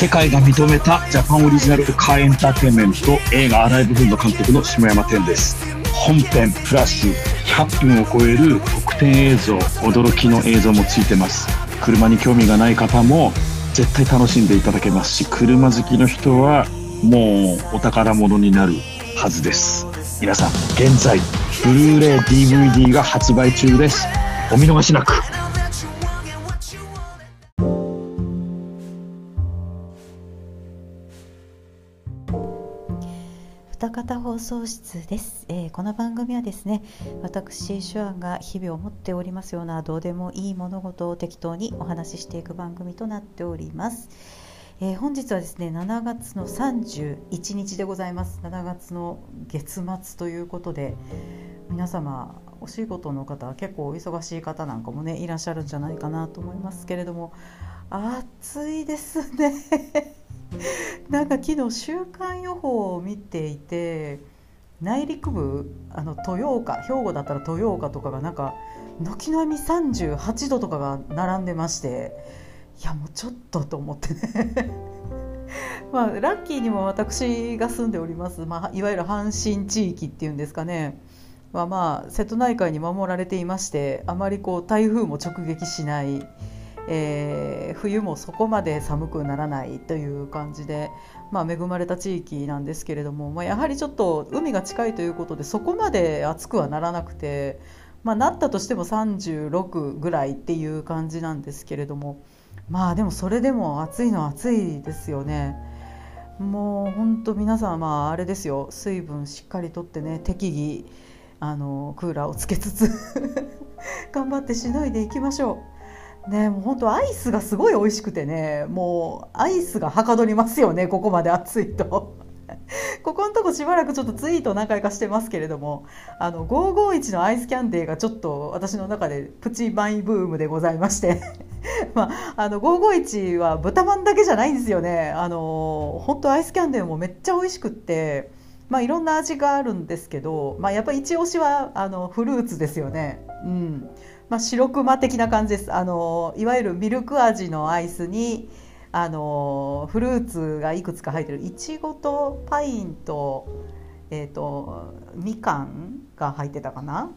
世界が認めたジャパンオリジナルカーエンターテインメント映画アライブフンド監督の下山天です。本編プラス100分を超える特典映像驚きの映像もついてます。車に興味がない方も絶対楽しんでいただけますし車好きの人はもうお宝物になるはずです。皆さん現在ブルーレイ DVD が発売中です。お見逃しなく。送室です、えーこの番組はですね私手腕が日々思っておりますようなどうでもいい物事を適当にお話ししていく番組となっております、えー本日はですね7月の31日でございます。7月の月末ということで皆様お仕事の方は結構お忙しい方なんかもねいらっしゃるんじゃないかなと思いますけれども暑いですね。なんか昨日週間予報を見ていて内陸部あの豊岡兵庫だったら豊岡とかがなんか軒並み38度とかが並んでましていやもうちょっとと思ってね。まあラッキーにも私が住んでおります、まあ、いわゆる阪神地域っていうんですかね。はまあ瀬戸内海に守られていましてあまりこう台風も直撃しない、えー冬もそこまで寒くならないという感じで、まあ、恵まれた地域なんですけれども、まあ、やはりちょっと海が近いということでそこまで暑くはならなくて、まあ、なったとしても36ぐらいっていう感じなんですけれどもまあでもそれでも暑いのは暑いですよね。もう本当皆さんまああれですよ水分しっかりとってね適宜あのクーラーをつけつつ 頑張ってしのいでいきましょう。ねもう本当アイスがすごい美味しくてねもうアイスがはかどりますよねここまで暑いと。ここのとこしばらくちょっとツイート何回かしてますけれどもあの551のアイスキャンデーがちょっと私の中でプチマイブームでございまして まあ、あの551は豚まんだけじゃないんですよねあの本当アイスキャンデーもめっちゃ美味しくって、まあ、いろんな味があるんですけど、まあ、やっぱり一押しはあのフルーツですよね。うんまあ、白熊的な感じです。あのいわゆるミルク味のアイスにあのフルーツがいくつか入ってる。いちごとパインと,、えー、とみかんが入ってたかな？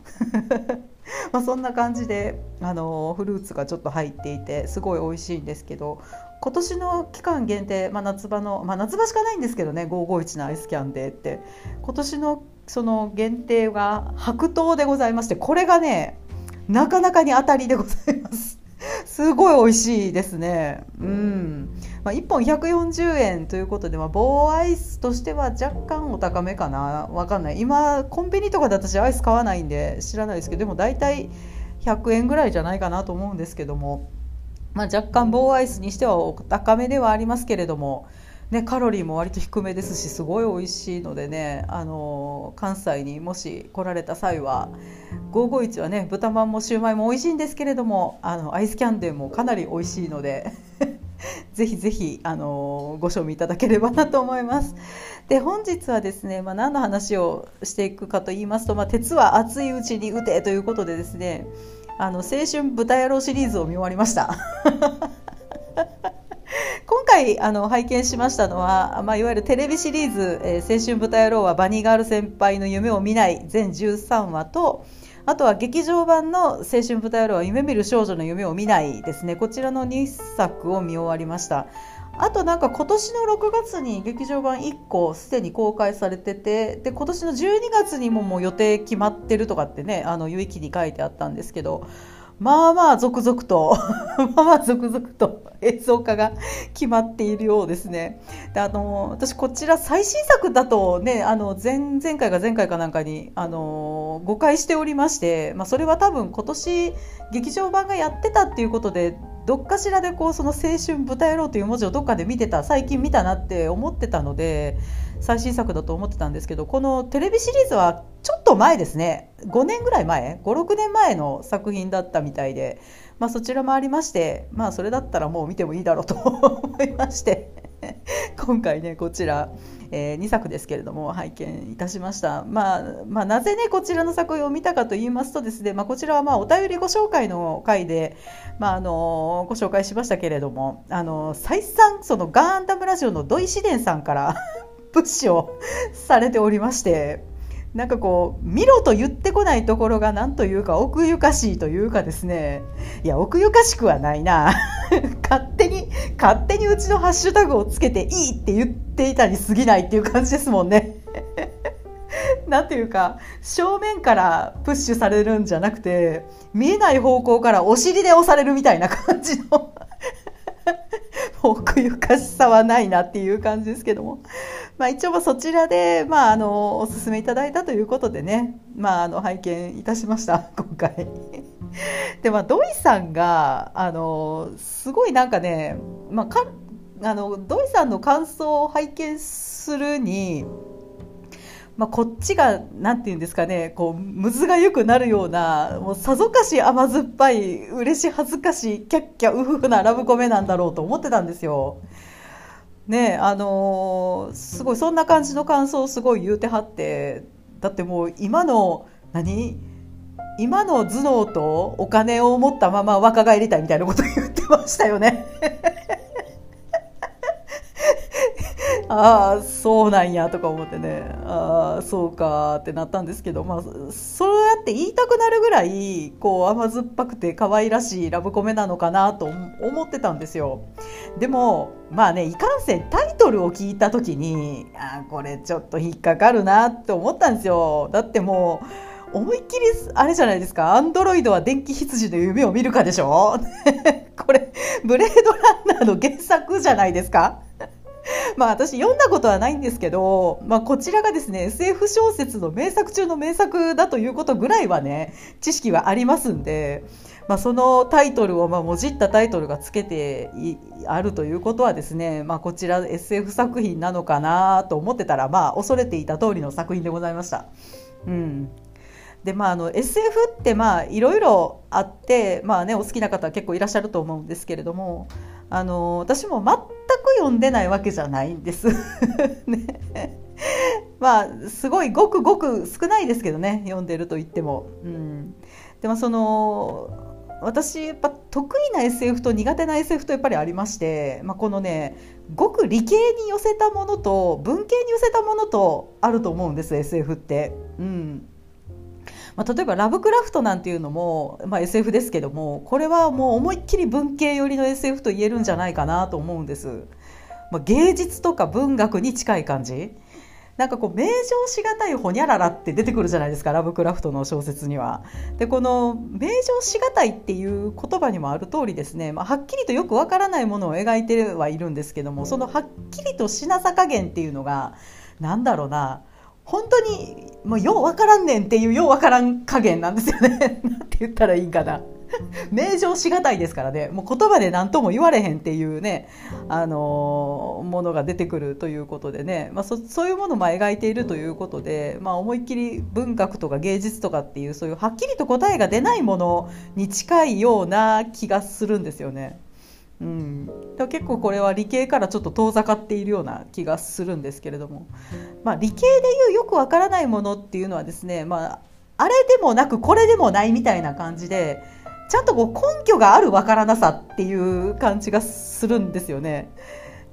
まそんな感じであのフルーツがちょっと入っていてすごい美味しいんですけど今年の期間限定、まあ、夏場の、まあ、夏場しかないんですけどね551のアイスキャンデーって。今年のその限定が白桃でございましてこれがねなかなかに当たりでございます。すごい美味しいですね。うん。まあ、1本140円ということで、まあ、棒アイスとしては若干お高めかな。わかんない。今、コンビニとかで私アイス買わないんで知らないですけど、でも大体100円ぐらいじゃないかなと思うんですけども、まあ、若干棒アイスにしてはお高めではありますけれども、ね、カロリーも割と低めですしすごい美味しいのでねあの関西にもし来られた際は551はね豚まんもシューマイも美味しいんですけれどもあのアイスキャンデーもかなり美味しいので ぜひぜひあのご賞味いただければなと思います。で本日はですね、まあ、何の話をしていくかと言いますと、まあ、鉄は熱いうちに打てということでですねあの青春豚野郎シリーズを見終わりました。今回あの拝見しましたのは、まあ、いわゆるテレビシリーズ「えー青春豚野郎はバニーガール先輩の夢を見ない」全13話とあとは劇場版の「青春豚野郎は夢見る少女の夢を見ない」ですね。こちらの2作を見終わりました。あとなんか今年の6月に劇場版1個すでに公開されててで今年の12月にももう予定決まってるとかってねあの有意義に書いてあったんですけどまあまあ続々と まあまあ続々と映像化が決まっているようですね。であの私こちら最新作だとねあの前々回か前回かなんかにあの誤解しておりまして、まあ、それは多分今年劇場版がやってたっていうことでどっかしらでこうその青春豚野郎という文字をどっかで見てた最近見たなって思ってたので最新作だと思ってたんですけどこのテレビシリーズはちょっと前ですね。5年ぐらい前？56年前の作品だったみたいで、まあ、そちらもありましてまあそれだったらもう見てもいいだろうと思いまして 今回ねこちら、えー、2作ですけれども拝見いたしました、まあ、まあなぜねこちらの作品を見たかと言いますとですね、まあ、こちらはまあお便りご紹介の回で、まあ、あのご紹介しましたけれどもあの再三そのガンダムラジオの土井紫伝さんからプッシュをされておりましてなんかこう見ろと言ってこないところが何というか奥ゆかしいというかですねいや奥ゆかしくはないな 勝手に勝手にうちのハッシュタグをつけていいって言っていたに過ぎないっていう感じですもんね。なんていうか正面からプッシュされるんじゃなくて見えない方向からお尻で押されるみたいな感じの 奥ゆかしさはないなっていう感じですけども。まあ、一応そちらで、まあ、あのお勧めいただいたということでね、まあ、あの拝見いたしました 今回。でまあ土井さんがあのすごいなんかね、まあ、かあの土井さんの感想を拝見するに、まあ、こっちがなんて言うんですかねこうむずがゆくなるようなもうさぞかし甘酸っぱい嬉し恥ずかしいキャッキャウフフなラブコメなんだろうと思ってたんですよ。ねあの、すごいそんな感じの感想をすごい言うてはってだってもう今の何？今の頭脳とお金を持ったまま若返りたいみたいなこと言ってましたよね。ああそうなんやとか思ってね。ああそうかってなったんですけどまあそうやって言いたくなるぐらいこう甘酸っぱくて可愛らしいラブコメなのかなと思ってたんですよ。でもまあねいかんせんタイトルを聞いた時にあこれちょっと引っかかるなって思ったんですよ。だってもう思いっきりあれじゃないですか。アンドロイドは電気羊の夢を見るかでしょ？これブレードランナーの原作じゃないですか？まあ私読んだことはないんですけど、まあこちらがですね、SF 小説の名作中の名作だということぐらいはね、知識はありますんで、まあそのタイトルを、まあもじったタイトルがつけてあるということはですね、まあこちら SF 作品なのかなと思ってたら、まあ恐れていた通りの作品でございました。うん。でまあ、あの SF ってまあいろいろあって、まあね、お好きな方は結構いらっしゃると思うんですけれどもあの私も全く読んでないわけじゃないんです。ね、まあすごいごくごく少ないですけどね読んでると言っても。うん、でもその私やっぱ得意な SF と苦手な SF とやっぱりありまして、まあ、このねごく理系に寄せたものと文系に寄せたものとあると思うんです SF って。うんまあ、例えばラブクラフトなんていうのも、まあ、SF ですけどもこれはもう思いっきり文系寄りの SF と言えるんじゃないかなと思うんです、まあ、芸術とか文学に近い感じ。なんかこう名称しがたいほにゃららって出てくるじゃないですかラブクラフトの小説には。でこの名称しがたいっていう言葉にもある通りですね、まあ、はっきりとよくわからないものを描いてはいるんですけどもそのはっきりとしなさ加減っていうのがなんだろうな。本当にもうようわからんねんっていうようわからん加減なんですよね。なんて言ったらいいかな。名状しがたいですからね。もう言葉で何とも言われへんっていうね、あのー、ものが出てくるということでね、まあ、そそういうものも描いているということで、まあ、思いっきり文学とか芸術とかっていうそういうはっきりと答えが出ないものに近いような気がするんですよね。うん、結構これは理系からちょっと遠ざかっているような気がするんですけれども、まあ、理系でいうよくわからないものっていうのはですね、まあ、あれでもなくこれでもないみたいな感じでちゃんとこう根拠があるわからなさっていう感じがするんですよね。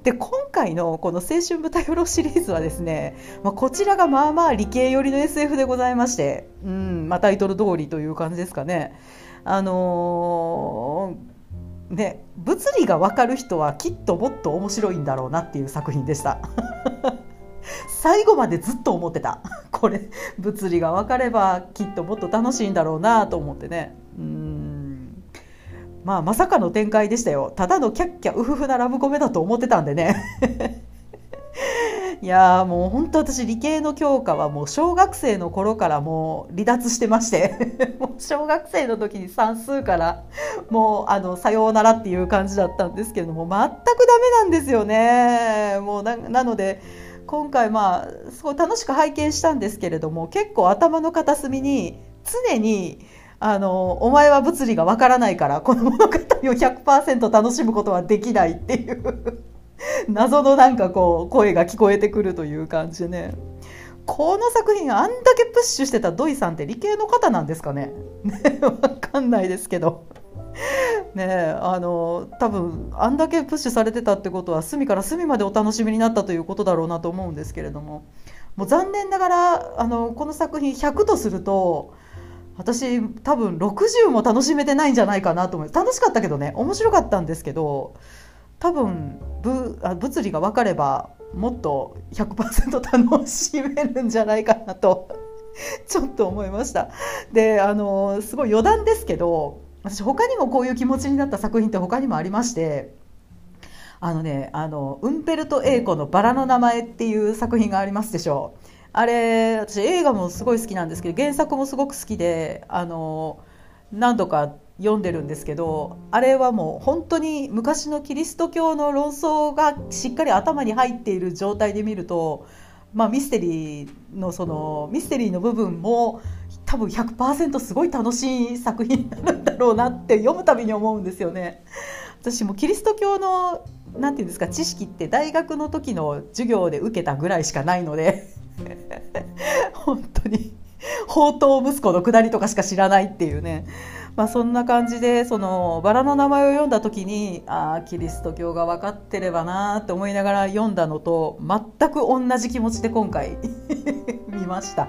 で今回のこの「青春舞台ロシリーズはですね、まあ、こちらがまあまあ理系寄りの SF でございまして、うんまあ、タイトル通りという感じですかね。あのーね、物理が分かる人はきっともっと面白いんだろうなっていう作品でした。最後までずっと思ってた。これ物理が分かればきっともっと楽しいんだろうなと思ってね。うん。まあまさかの展開でしたよ。ただのキャッキャウフフなラブコメだと思ってたんでね。いやもう本当私理系の教科はもう小学生の頃からもう離脱してまして もう小学生の時に算数からもうあのさようならっていう感じだったんですけども全くダメなんですよね。もうなので今回まあすごい楽しく拝見したんですけれども結構頭の片隅に常にあのお前は物理がわからないからこの物語を100%楽しむことはできないっていう。謎のなんかこう声が聞こえてくるという感じでね。この作品あんだけプッシュしてた土井さんって理系の方なんですかね？ねわかんないですけど。ねあの多分あんだけプッシュされてたってことは隅から隅までお楽しみになったということだろうなと思うんですけれども。もう残念ながらあのこの作品100とすると私多分60も楽しめてないんじゃないかなと思います楽しかったけどね面白かったんですけど多分ぶあ物理が分かればもっと100%楽しめるんじゃないかなと ちょっと思いました。であのすごい余談ですけど私他にもこういう気持ちになった作品って他にもありましてあのねあのウンペルト・エーコの「バラの名前」っていう作品がありますでしょう。あれ私映画もすごい好きなんですけど原作もすごく好きであの何度か読んでるんですけどあれはもう本当に昔のキリスト教の論争がしっかり頭に入っている状態で見ると、まあ、ミステリーのそのミステリーの部分も多分100%すごい楽しい作品になるんだろうなって読むたびに思うんですよね。私もキリスト教のなんていうんですか知識って大学の時の授業で受けたぐらいしかないので 本当に宝刀息子のくだりとかしか知らないっていうね、まあ、そんな感じでそのバラの名前を読んだ時にああキリスト教が分かってればなって思いながら読んだのと全く同じ気持ちで今回 見ました。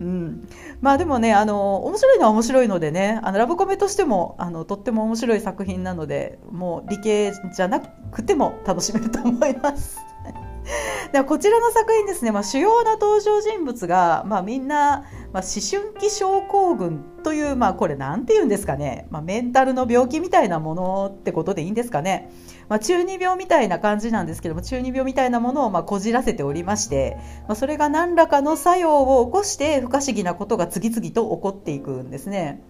うん、まあでもねあの面白いのは面白いのでねあのラブコメとしてもあのとっても面白い作品なのでもう理系じゃなくても楽しめると思います。でこちらの作品ですね、まあ、主要な登場人物が、まあ、みんな、まあ、思春期症候群という、まあ、これ何て言うんですかね、まあ、メンタルの病気みたいなものってことでいいんですかね、まあ、中二病みたいな感じなんですけども中二病みたいなものをまあこじらせておりまして、まあ、それが何らかの作用を起こして不可思議なことが次々と起こっていくんですね。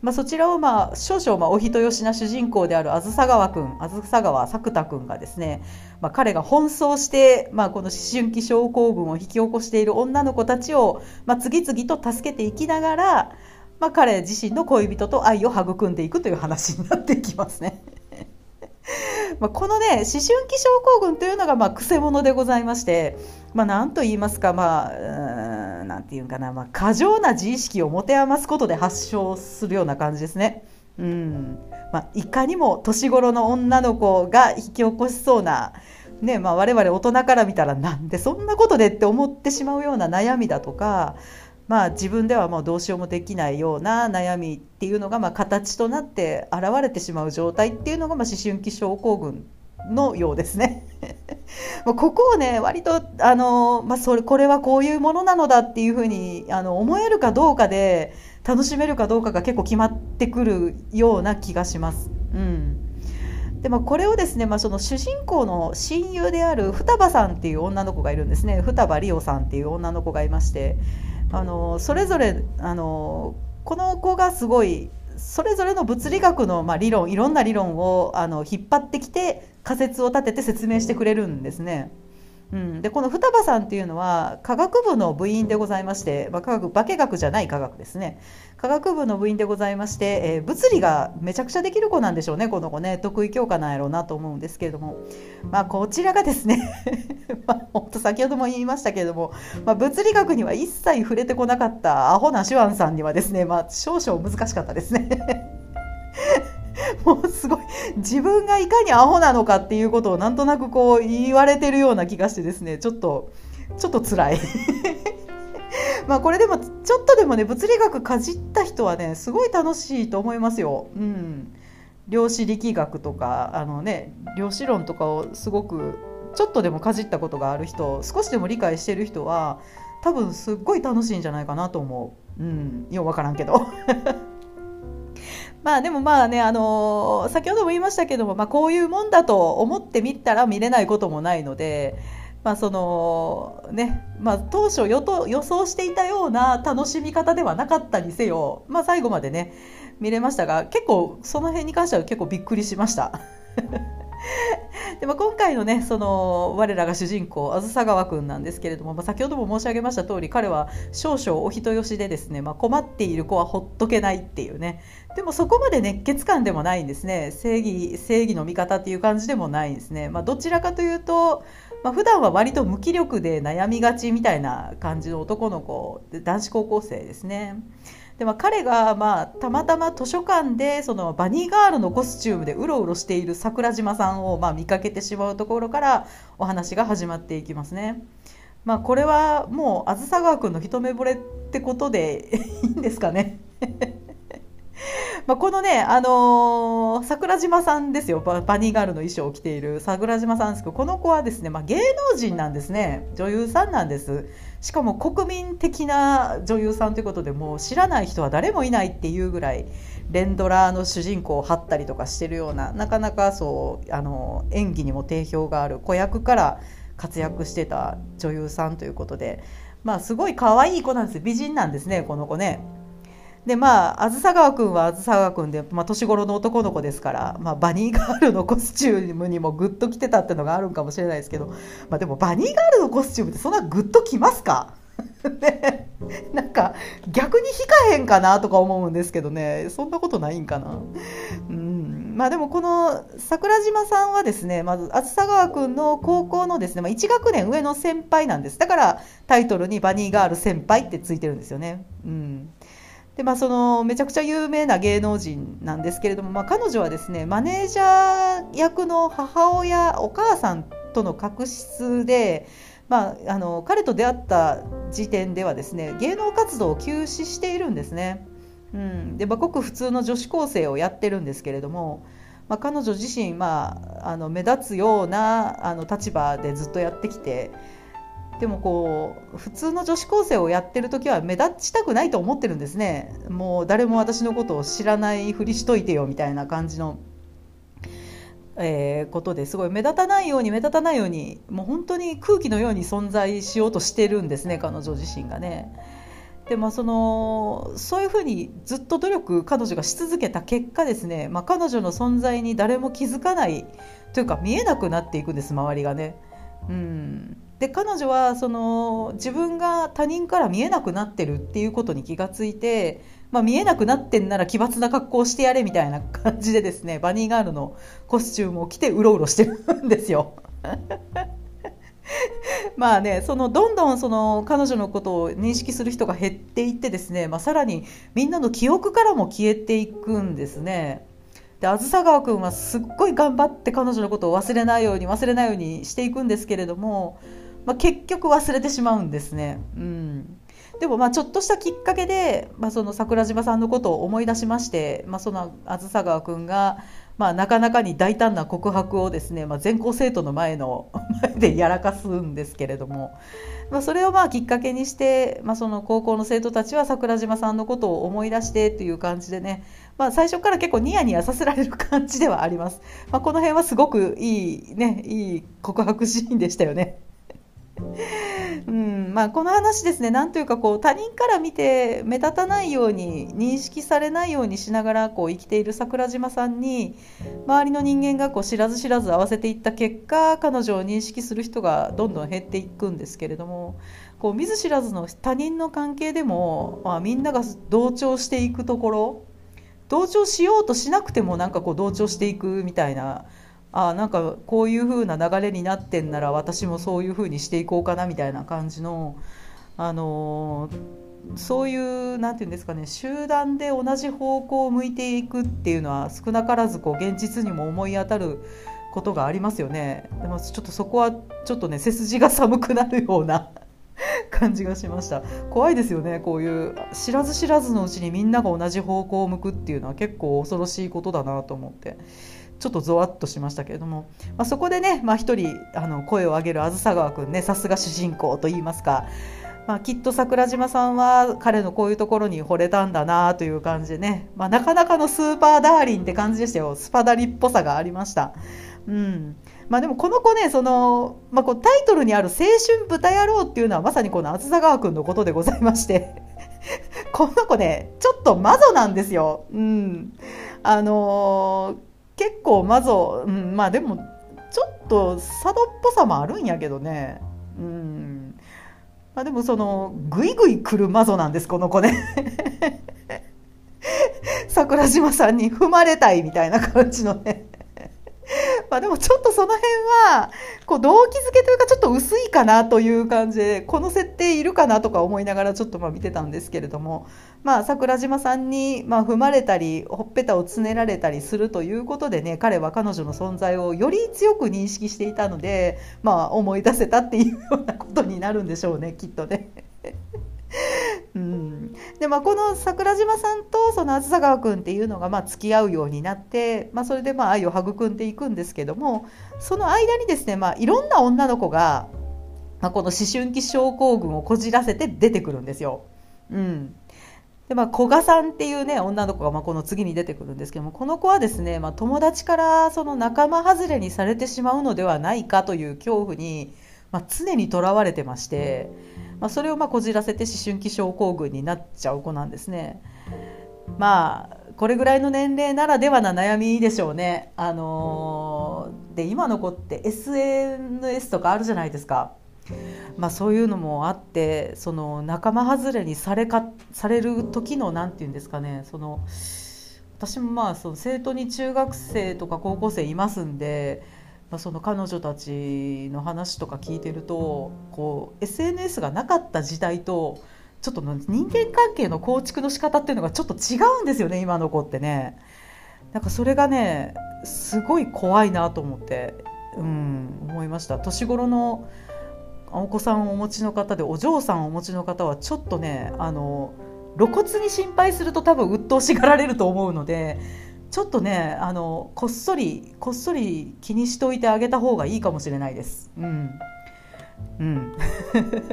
まあ、そちらをまあ少々まあお人よしな主人公であるあずさ川君あずさ川作太君がですね、まあ、彼が奔走して、まあ、この思春期症候群を引き起こしている女の子たちを、まあ、次々と助けていきながら、まあ、彼自身の恋人と愛を育んでいくという話になっていきますね。まあこのね思春期症候群というのがまあ癖者でございまして、まあ、なんと言いますかまあなんていうかな、まあ、過剰な自意識を持て余すことで発症するような感じですね。うんまあ、いかにも年頃の女の子が引き起こしそうな、ねまあ、我々大人から見たらなんでそんなことでって思ってしまうような悩みだとか、まあ、自分ではもうどうしようもできないような悩みっていうのがまあ形となって現れてしまう状態っていうのがまあ思春期症候群のようですね。ここをね割とあの、まあ、それこれはこういうものなのだっていうふうにあの思えるかどうかで楽しめるかどうかが結構決まってくるような気がします。うんでもこれをですね、まあ、その主人公の親友である双葉さんっていう女の子がいるんですね双葉理央さんっていう女の子がいましてあのそれぞれあのこの子がすごいそれぞれの物理学の、まあ、理論いろんな理論をあの引っ張ってきて仮説を立てて説明してくれるんですね。うん、でこの双葉さんっていうのは科学部の部員でございまして、まあ、科学化学じゃない科学ですね。科学部の部員でございまして、えー、物理がめちゃくちゃできる子なんでしょうねこの子ね。得意教科なんやろうなと思うんですけれども、まあ、こちらがですね まあ、本当先ほども言いましたけれども、まあ、物理学には一切触れてこなかったアホな手腕さんにはですね、まあ、少々難しかったですね。もうすごい自分がいかにアホなのかっていうことをなんとなくこう言われてるような気がしてですねちょっとちょっと辛い まあこれでもちょっとでもね物理学かじった人はねすごい楽しいと思いますよ。うん量子力学とかあのね量子論とかをすごくちょっとでもかじったことがある人少しでも理解してる人は多分すっごい楽しいんじゃないかなと思う。うん、よう分からんけど あでもまあね、あのー、先ほども言いましたけども、まあ、こういうもんだと思ってみたら見れないこともないので、まあそのねまあ、当初予予想していたような楽しみ方ではなかったにせよ、まあ、最後までね見れましたが結構その辺に関しては結構びっくりしました。で、まあ、今回のねその我らが主人公あずさ川君なんですけれども、まあ、先ほども申し上げました通り彼は少々お人よしでですね、まあ、困っている子はほっとけないっていうねでもそこまで熱血感でもないんですね正義正義の味方っていう感じでもないんですね、まあ、どちらかというとまあ、普段は割と無気力で悩みがちみたいな感じの男の子男子高校生ですね。でまあ、彼が、まあ、たまたま図書館でそのバニーガールのコスチュームでうろうろしている桜島さんを、まあ、見かけてしまうところからお話が始まっていきますね。まあ、これはもうあずさ川君の一目惚れってことでいいんですかね。まあ、このね、あのー、桜島さんですよバ、ニーガールの衣装を着ている桜島さんですけど、この子はですね、まあ、芸能人なんですね、女優さんなんです。しかも国民的な女優さんということで、もう知らない人は誰もいないっていうぐらい、連ドラの主人公を張ったりとかしてるような、なかなかそうあの演技にも定評がある子役から活躍してた女優さんということで、まあ、すごい可愛い子なんです美人なんですね、この子ね。でまああずさ川君はあずさ川君で、まあ、年頃の男の子ですから、まあ、バニーガールのコスチュームにもグッときてたってのがあるんかもしれないですけど、まあ、でもバニーガールのコスチュームってそんなグッときますか？ね、なんか逆に引かへんかなとか思うんですけどね。そんなことないんかな？うん。まあ、でもこの桜島さんはですねまず梓川君の高校のですね、まあ、1学年上の先輩なんです。だからタイトルに「バニーガール先輩」ってついてるんですよね。うんでまあ、そのめちゃくちゃ有名な芸能人なんですけれども、まあ、彼女はですねマネージャー役の母親お母さんとの確執で、まあ、あの彼と出会った時点ではですね芸能活動を休止しているんですね。うん、で、まあ、ごく普通の女子高生をやってるんですけれども、まあ、彼女自身、まあ、あの目立つようなあの立場でずっとやってきて。でもこう普通の女子高生をやってる時は目立ちたくないと思ってるんですねもう誰も私のことを知らないふりしといてよみたいな感じの、えー、ことですごい目立たないように目立たないようにもう本当に空気のように存在しようとしてるんですね彼女自身がね。でまあ、そのそういうふうにずっと努力彼女がし続けた結果ですね、まあ、彼女の存在に誰も気づかないというか見えなくなっていくんです周りがね。うんで彼女はその自分が他人から見えなくなってるっていうことに気がついて、まあ、見えなくなってんなら奇抜な格好をしてやれみたいな感じでですね バニーガールのコスチュームを着てうろうろしてるんですよ。まあね、そのどんどんその彼女のことを認識する人が減っていってですね、まあ、さらにみんなの記憶からも消えていくんですね。であずさ川君はすっごい頑張って彼女のことを忘れないように忘れないようにしていくんですけれどもまあ、結局忘れてしまうんですね。うんでもまあちょっとしたきっかけで、まあ、その桜島さんのことを思い出しまして、まあ、そのあずさ川君が、まあ、なかなかに大胆な告白をですね、まあ、全校生徒の前の前でやらかすんですけれども、まあ、それをまあきっかけにして、まあ、その高校の生徒たちは桜島さんのことを思い出してっていう感じでね、まあ、最初から結構ニヤニヤさせられる感じではあります。まあ、この辺はすごくいいねいい告白シーンでしたよね。うんまあ、この話ですね、なんというかこう他人から見て目立たないように認識されないようにしながらこう生きている桜島さんに周りの人間がこう知らず知らず合わせていった結果彼女を認識する人がどんどん減っていくんですけれどもこう見ず知らずの他人の関係でも、まあ、みんなが同調していくところ同調しようとしなくてもなんかこう同調していくみたいなあなんかこういう風な流れになってんなら私もそういう風にしていこうかなみたいな感じの、あのー、そういう何て言うんですかね集団で同じ方向を向いていくっていうのは少なからずこう現実にも思い当たることがありますよね。でもちょっとそこはちょっとね背筋が寒くなるような 感じがしました怖いですよねこういう知らず知らずのうちにみんなが同じ方向を向くっていうのは結構恐ろしいことだなと思ってちょっとゾワッとしましたけれども、まあ、そこでね、まあ、1人あの声を上げるあずさ川君ねさすが主人公といいますか、まあ、きっと桜島さんは彼のこういうところに惚れたんだなという感じでね、まあ、なかなかのスーパーダーリンって感じでしたよ。スパダリっぽさがありました。うん。まあ、でもこの子ねその、まあ、こうタイトルにある「青春豚野郎」っていうのはまさにこのあずさ川君のことでございまして。この子ねちょっとマゾなんですよ。うん。あのー結構マゾ、うん、まあでもちょっと佐渡っぽさもあるんやけどね。うん。まあでもそのグイグイ来る魔女なんですこの子ね。桜島さんに踏まれたいみたいな感じのね。まあでもちょっとその辺はこう動機づけというかちょっと薄いかなという感じでこの設定いるかなとか思いながらちょっとまあ見てたんですけれどもまあ桜島さんにまあ踏まれたりほっぺたをつねられたりするということでね彼は彼女の存在をより強く認識していたのでまあ思い出せたっていうようなことになるんでしょうねきっとね。うんでまあ、この桜島さんとその梓川君っていうのがまあ付き合うようになって、まあ、それでまあ愛を育んでいくんですけどもその間にですね、まあ、いろんな女の子が、まあ、この思春期症候群をこじらせて出てくるんですよ。うんでまあ、古賀さんっていうね女の子がまあこの次に出てくるんですけどもこの子はですね、まあ、友達からその仲間外れにされてしまうのではないかという恐怖に、まあ、常にとらわれてまして。まあ、それをまあこじらせて思春期症候群になっちゃう子なんですね。まあこれぐらいの年齢ならではな悩みでしょうね。あのー、で今の子って SNS とかあるじゃないですか。まあ、そういうのもあってその仲間外れにされかされる時の何て言うんですかねその私もまあその生徒に中学生とか高校生いますんでまあ、その彼女たちの話とか聞いてるとこう SNS がなかった時代とちょっと人間関係の構築の仕方っていうのがちょっと違うんですよね今の子ってね。なんかそれがねすごい怖いなと思って、うん、思いました年頃のお子さんをお持ちの方でお嬢さんをお持ちの方はちょっとねあの露骨に心配すると多分鬱陶しがられると思うのでちょっとねあのこっそりこっそり気にしておいてあげた方がいいかもしれないです。うんうん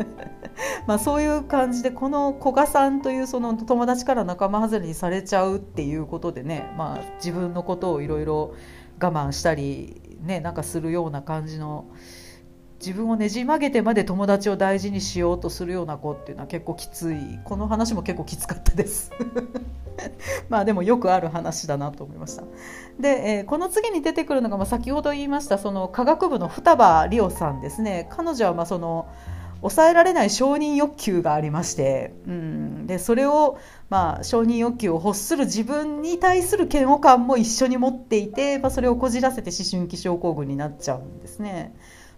まあそういう感じでこの古賀さんというその友達から仲間外れにされちゃうっていうことでね、まあ、自分のことをいろいろ我慢したり、ね、なんかするような感じの自分をねじ曲げてまで友達を大事にしようとするような子っていうのは結構きつい。この話も結構きつかったです。まあでもよくある話だなと思いました。で、えー、この次に出てくるのが、まあ、先ほど言いましたその科学部の双葉理央さんですね。彼女はまあその抑えられない承認欲求がありまして、うん、でそれを、まあ、承認欲求を欲する自分に対する嫌悪感も一緒に持っていて、まあ、それをこじらせて思春期症候群になっちゃうんですね。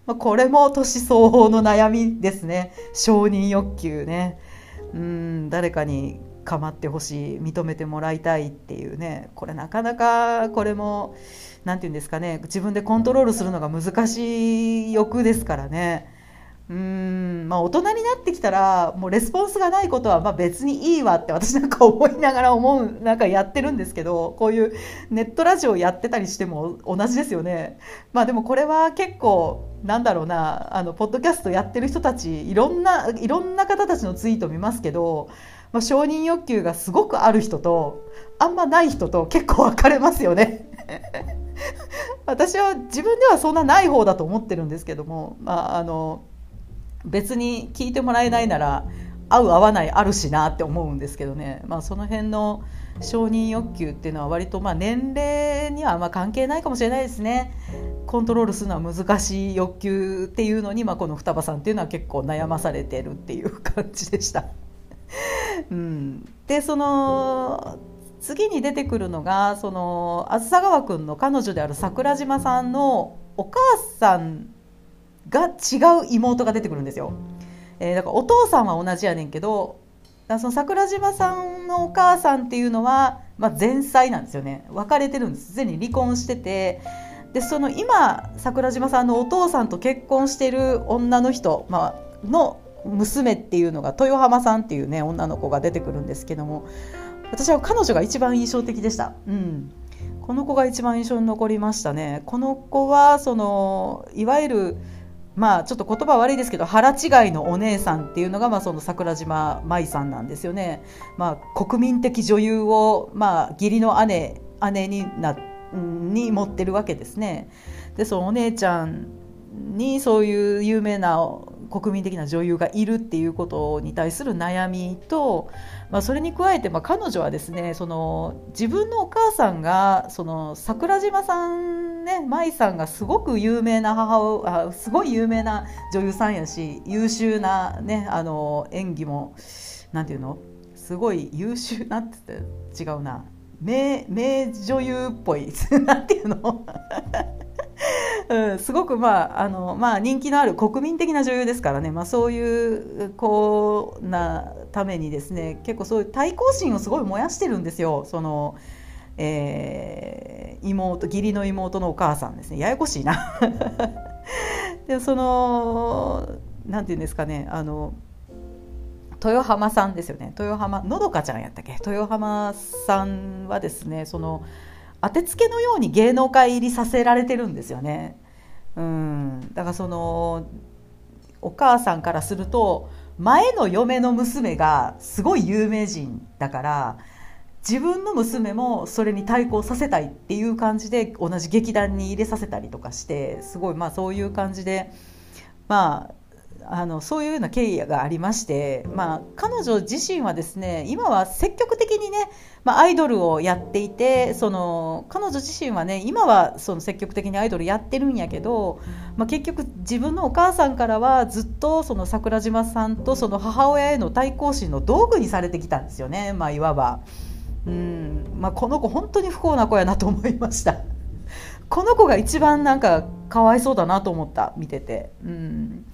まあ、これも年相応の悩みですね承認欲求ねうん誰かに構ってほしい認めてもらいたいっていうねこれなかなかこれも何て言うんですかね自分でコントロールするのが難しい欲ですからね。うんまあ、大人になってきたらもうレスポンスがないことはま別にいいわって私なんか思いながら思うなんかやってるんですけどこういうネットラジオやってたりしても同じですよね。まあ、でもこれは結構なんだろうなあのポッドキャストやってる人たちいろんないろんな方たちのツイート見ますけど、まあ、承認欲求がすごくある人とあんまない人と結構分かれますよね。私は自分ではそんなない方だと思ってるんですけども、まあ、あの別に聞いてもらえないなら合う合わないあるしなって思うんですけどね、まあ、その辺の承認欲求っていうのは割とまあ年齢にはま関係ないかもしれないですねコントロールするのは難しい欲求っていうのに、まあ、この双葉さんっていうのは結構悩まされてるっていう感じでした。うん、でその次に出てくるのがその梓川君の彼女である桜島さんのお母さんが違う妹が出てくるんですよ。えー、だからお父さんは同じやねんけどその桜島さんのお母さんっていうのは、まあ、前妻なんですよね別れてるんですすでに離婚しててでその今桜島さんのお父さんと結婚してる女の人、まあの娘っていうのが豊浜さんっていうね女の子が出てくるんですけども私は彼女が一番印象的でした。うんこの子が一番印象に残りましたね。この子はそのいわゆるまあちょっと言葉悪いですけど腹違いのお姉さんっていうのがまあその桜島舞さんなんですよね。まあ、国民的女優をまあ義理の姉姉になに持ってるわけですね。でそのお姉ちゃんにそういう有名な国民的な女優がいるっていうことに対する悩みと、まあ、それに加えて、まあ、彼女はですねその自分のお母さんがその桜島さんね舞さんがすごく有名な母親あすごい有名な女優さんやし優秀な、ね、あの演技もなんていうの？すごい優秀なって言って違うな。名名女優っぽい。なんていうの？うん、すごく、まああのまあ、人気のある国民的な女優ですからね、まあ、そういうこうなためにですね結構そういう対抗心をすごい燃やしてるんですよ。そのえー、妹義理の妹のお母さんですね。ややこしいな。でそのなんていうんですかね。あの豊浜さんですよね。豊浜のどかちゃんやったっけ？豊浜さんはですねその当てつけのように芸能界入りさせられてるんですよね。うんだからそのお母さんからすると前の嫁の娘がすごい有名人だから自分の娘もそれに対抗させたいっていう感じで同じ劇団に入れさせたりとかしてすごいまあそういう感じでまああのそういうような経緯がありまして、まあ、彼女自身はですね今は積極的にね、まあ、アイドルをやっていてその彼女自身はね今はその積極的にアイドルやってるんやけど、まあ、結局自分のお母さんからはずっとその桜島さんとその母親への対抗心の道具にされてきたんですよね、まあ、いわば。うんまあ、この子本当に不幸な子やなと思いました。この子が一番なんかかわいそうだなと思った見てて。うん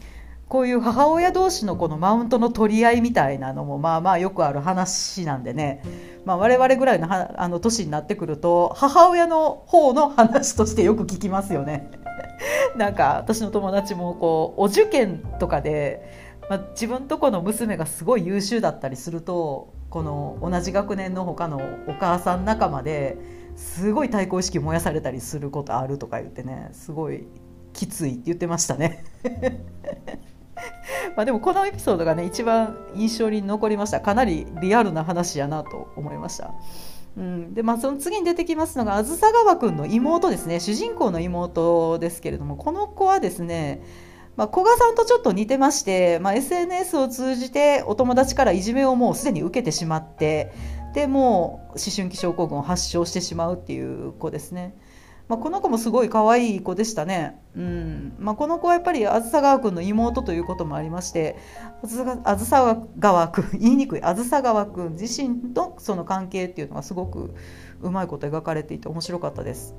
こういう母親同士のこのマウントの取り合いみたいなのもまあまあよくある話なんでね、まあ、我々ぐらいのあの年になってくると母親の方の話としてよく聞きますよね。なんか私の友達もこうお受験とかで、まあ、自分とこの娘がすごい優秀だったりするとこの同じ学年の他のお母さん仲間ですごい対抗意識燃やされたりすることあるとか言ってねすごいきついって言ってましたね。まあでもこのエピソードがね一番印象に残りましたかなりリアルな話やなと思いました。うん、でまあ、その次に出てきますのがあずさ川くんの妹ですね主人公の妹ですけれどもこの子はですね、まあ、古賀さんとちょっと似てまして、まあ、SNS を通じてお友達からいじめをもうすでに受けてしまってでもう思春期症候群を発症してしまうっていう子ですね。まあ、この子もすごい可愛い子でしたね、うんまあ、この子はやっぱりあずさ川君の妹ということもありましてあずさ川君 言いにくいあずさ川君自身のその関係っていうのがすごくうまいこと描かれていて面白かったです。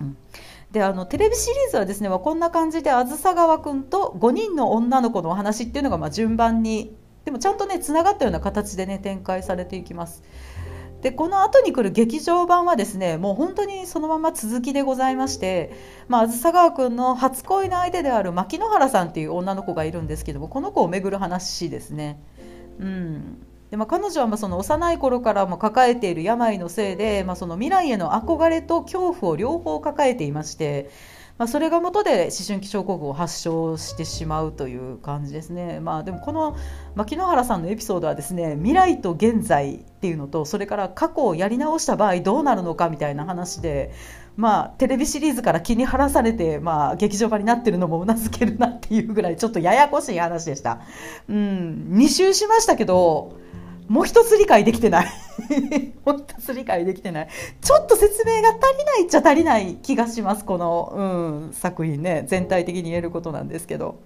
うんであのテレビシリーズはですねこんな感じであずさ川君と5人の女の子のお話っていうのがま順番にでもちゃんとねつながったような形でね展開されていきます。でこの後に来る劇場版はですねもう本当にそのまま続きでございまして、まあずさ川君の初恋の相手である牧之原さんっていう女の子がいるんですけどもこの子をめぐる話ですね。うんでまあ、彼女はまあその幼い頃からも抱えている病のせいで、まあ、その未来への憧れと恐怖を両方抱えていましてまあ、それが元で思春期症候群を発症してしまうという感じですね。まあ、でもこの牧之原さんのエピソードはですね未来と現在っていうのとそれから過去をやり直した場合どうなるのかみたいな話で、まあ、テレビシリーズから気に晴らされて、まあ、劇場版になってるのもうなずけるなっていうぐらいちょっとややこしい話でした。うん、2周しましたけどもう一つ理解できてない もう一つ理解できてない。ちょっと説明が足りないっちゃ足りない気がします、この、うん、作品ね。全体的に言えることなんですけど。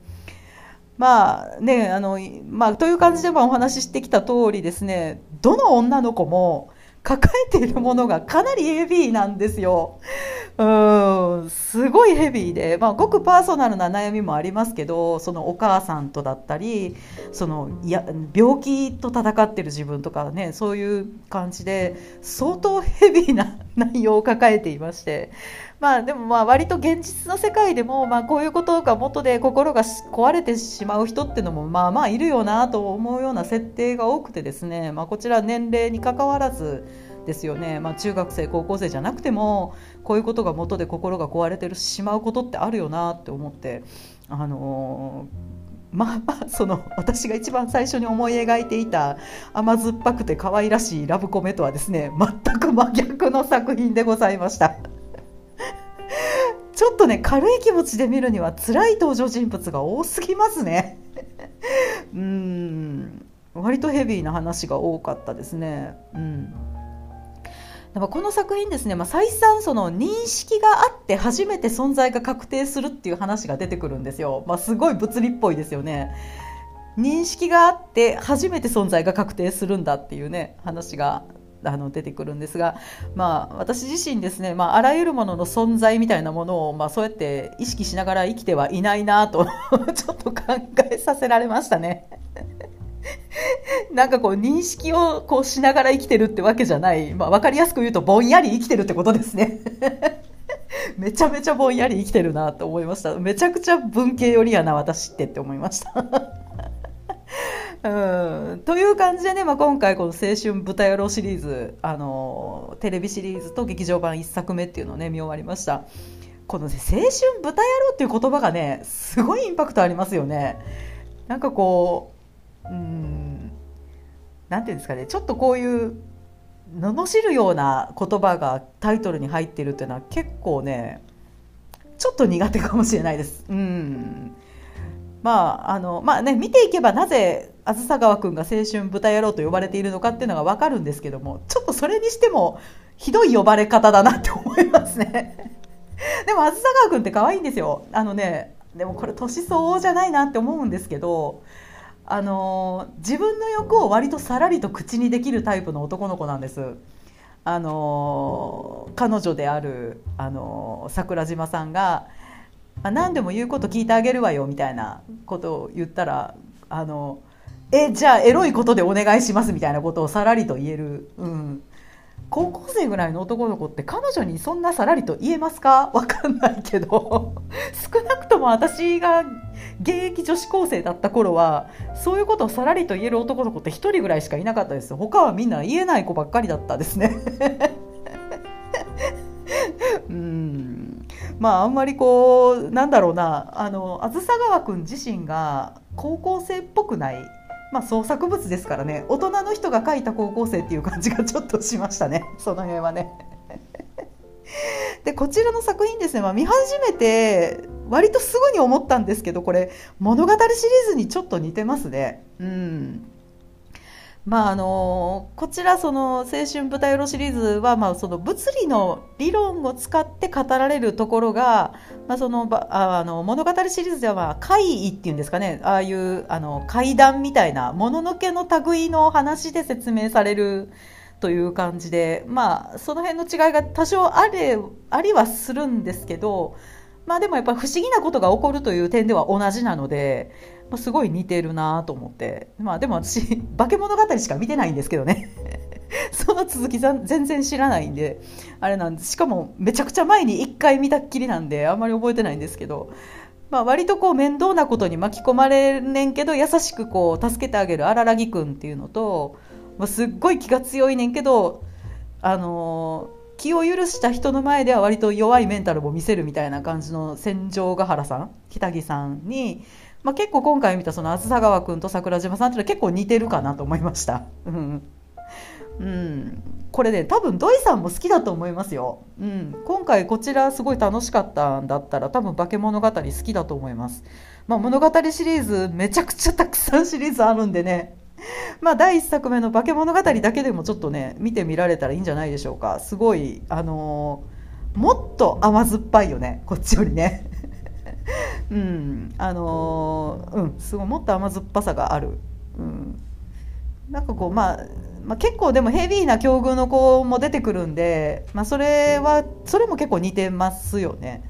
まあね、あの、まあ、という感じでお話ししてきた通りですね、どの女の子も抱えているものがかなりヘビーなんですよ。うんすごいヘビーで、まあ、ごくパーソナルな悩みもありますけどそのお母さんとだったりそのや病気と戦ってる自分とかねそういう感じで相当ヘビーな内容を抱えていましてまあでもまあ割と現実の世界でもまあこういうことが元で心が壊れてしまう人っていうのもまあまあいるよなと思うような設定が多くてですね、まあ、こちら年齢にかかわらずですよね、まあ、中学生高校生じゃなくてもこういうことが元で心が壊れてるしまうことってあるよなって思って。あのー、まあまあその私が一番最初に思い描いていた甘酸っぱくて可愛らしいラブコメとはですね全く真逆の作品でございました。ちょっとね軽い気持ちで見るには辛い登場人物が多すぎますね うん割とヘビーな話が多かったですねうんだからこの作品ですね、まあ、再三その認識があって初めて存在が確定するっていう話が出てくるんですよ、まあ、すごい物理っぽいですよね認識があって初めて存在が確定するんだっていうね話があの出てくるんですが、まあ、私自身ですね、まあ、あらゆるものの存在みたいなものを、まあ、そうやって意識しながら生きてはいないなと ちょっと考えさせられましたね。なんかこう認識をこうしながら生きてるってわけじゃない、まあ、分かりやすく言うとぼんやり生きてるってことですね。めちゃめちゃぼんやり生きてるなと思いました。めちゃくちゃ文系寄りやな私ってって思いました。うん、という感じでね、まあ、今回この「青春豚野郎」シリーズあのテレビシリーズと劇場版1作目っていうのをね見終わりましたこの、ね、青春豚野郎っていう言葉がねすごいインパクトありますよねなんかこううん。なんていうんですかね。ちょっとこういう罵るような言葉がタイトルに入ってるっていうのは結構ねちょっと苦手かもしれないです。うん。まああのまあね見ていけばなぜあずさ川君が青春豚野郎と呼ばれているのかっていうのが分かるんですけどもちょっとそれにしてもひどい呼ばれ方だなって思いますね。でもあずさ川君って可愛いんですよ。あのねでもこれ年相応じゃないなって思うんですけどあの自分の欲を割とさらりと口にできるタイプの男の子なんです。あの彼女であるあの桜島さんが、何でも言うこと聞いてあげるわよみたいなことを言ったらあのえじゃあエロいことでお願いしますみたいなことをさらりと言える、うん、高校生ぐらいの男の子って彼女にそんなさらりと言えますか？わかんないけど。少なくとも私が現役女子高生だった頃はそういうことをさらりと言える男の子って1人ぐらいしかいなかったです。他はみんな言えない子ばっかりだったですね。うん。まああんまりこうなんだろうな。あのあずさ川君自身が高校生っぽくないまあ、創作物ですからね大人の人が書いた高校生っていう感じがちょっとしましたね その辺はね。でこちらの作品ですね、まあ、見始めて割とすぐに思ったんですけどこれ物語シリーズにちょっと似てますね。うんまああのこちらその青春舞台ロシリーズはまあその物理の理論を使って語られるところが、まあ、そのあの物語シリーズでは怪異っていうんですかねああいうあの怪談みたいなもののけの類の話で説明されるという感じでまあその辺の違いが多少あれありはするんですけどまあでもやっぱ不思議なことが起こるという点では同じなので。すごい似てるなと思って、まあ、でも私 化け物語しか見てないんですけどね。その続き全然知らないんであれなんですしかもめちゃくちゃ前に1回見たっきりなんであんまり覚えてないんですけど、まあ、割とこう面倒なことに巻き込まれんねんけど優しくこう助けてあげる荒木君っていうのと、まあ、すっごい気が強いねんけどあの気を許した人の前では割と弱いメンタルも見せるみたいな感じの戦場ヶ原さん北木さんにまあ、結構今回見たその梓川君と桜島さんっていうのは結構似てるかなと思いました。うん、これね多分土井さんも好きだと思いますよ、うん、今回こちらすごい楽しかったんだったら多分化け物語好きだと思います、まあ、物語シリーズめちゃくちゃたくさんシリーズあるんでね。まあ第1作目の化け物語だけでもちょっとね見てみられたらいいんじゃないでしょうか。すごいあのー、もっと甘酸っぱいよね。こっちよりね。うん。あの、うん。すごいもっと甘酸っぱさがある、うん、なんかこう、まあ、まあ結構でもヘビーな境遇の子も出てくるんで、まあ、それはそれも結構似てますよね。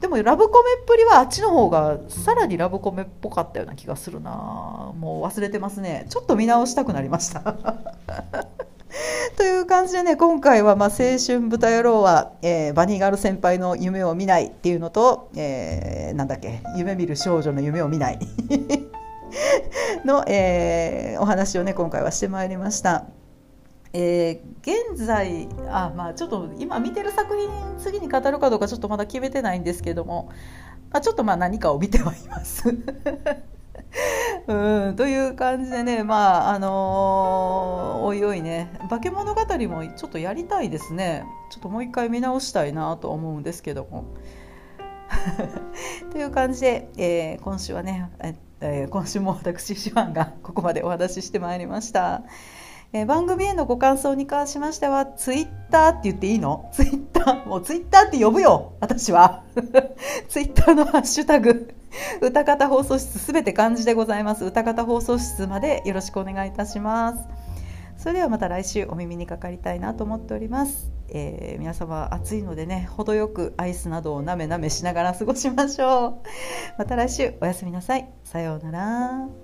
でもラブコメっぷりはあっちの方がさらにラブコメっぽかったような気がするな。もう忘れてますね。ちょっと見直したくなりました。という感じでね今回はまあ青春豚野郎は、えー、バニーガール先輩の夢を見ないっていうのと、えー、なんだっけ夢見る少女の夢を見ない の、えー、お話をね今回はしてまいりました。えー、現在あ、まあ、ちょっと今見てる作品次に語るかどうかちょっとまだ決めてないんですけども、まあ、ちょっとまあ何かを見てはいますうんという感じでねまああのー、おいおいね化け物語もちょっとやりたいですね。ちょっともう一回見直したいなと思うんですけども。という感じで、えー、今週はね、えー、今週も私シュワンがここまでお話ししてまいりました。え、番組へのご感想に関しましては、ツイッターって言っていいの？ツイッター、もうツイッターって呼ぶよ、私は。ツイッターのハッシュタグ、歌方放送室すべて漢字でございます。歌方放送室までよろしくお願いいたします。それではまた来週お耳にかかりたいなと思っております。えー、皆様暑いのでね、程よくアイスなどをなめなめしながら過ごしましょう。また来週おやすみなさい。さようなら。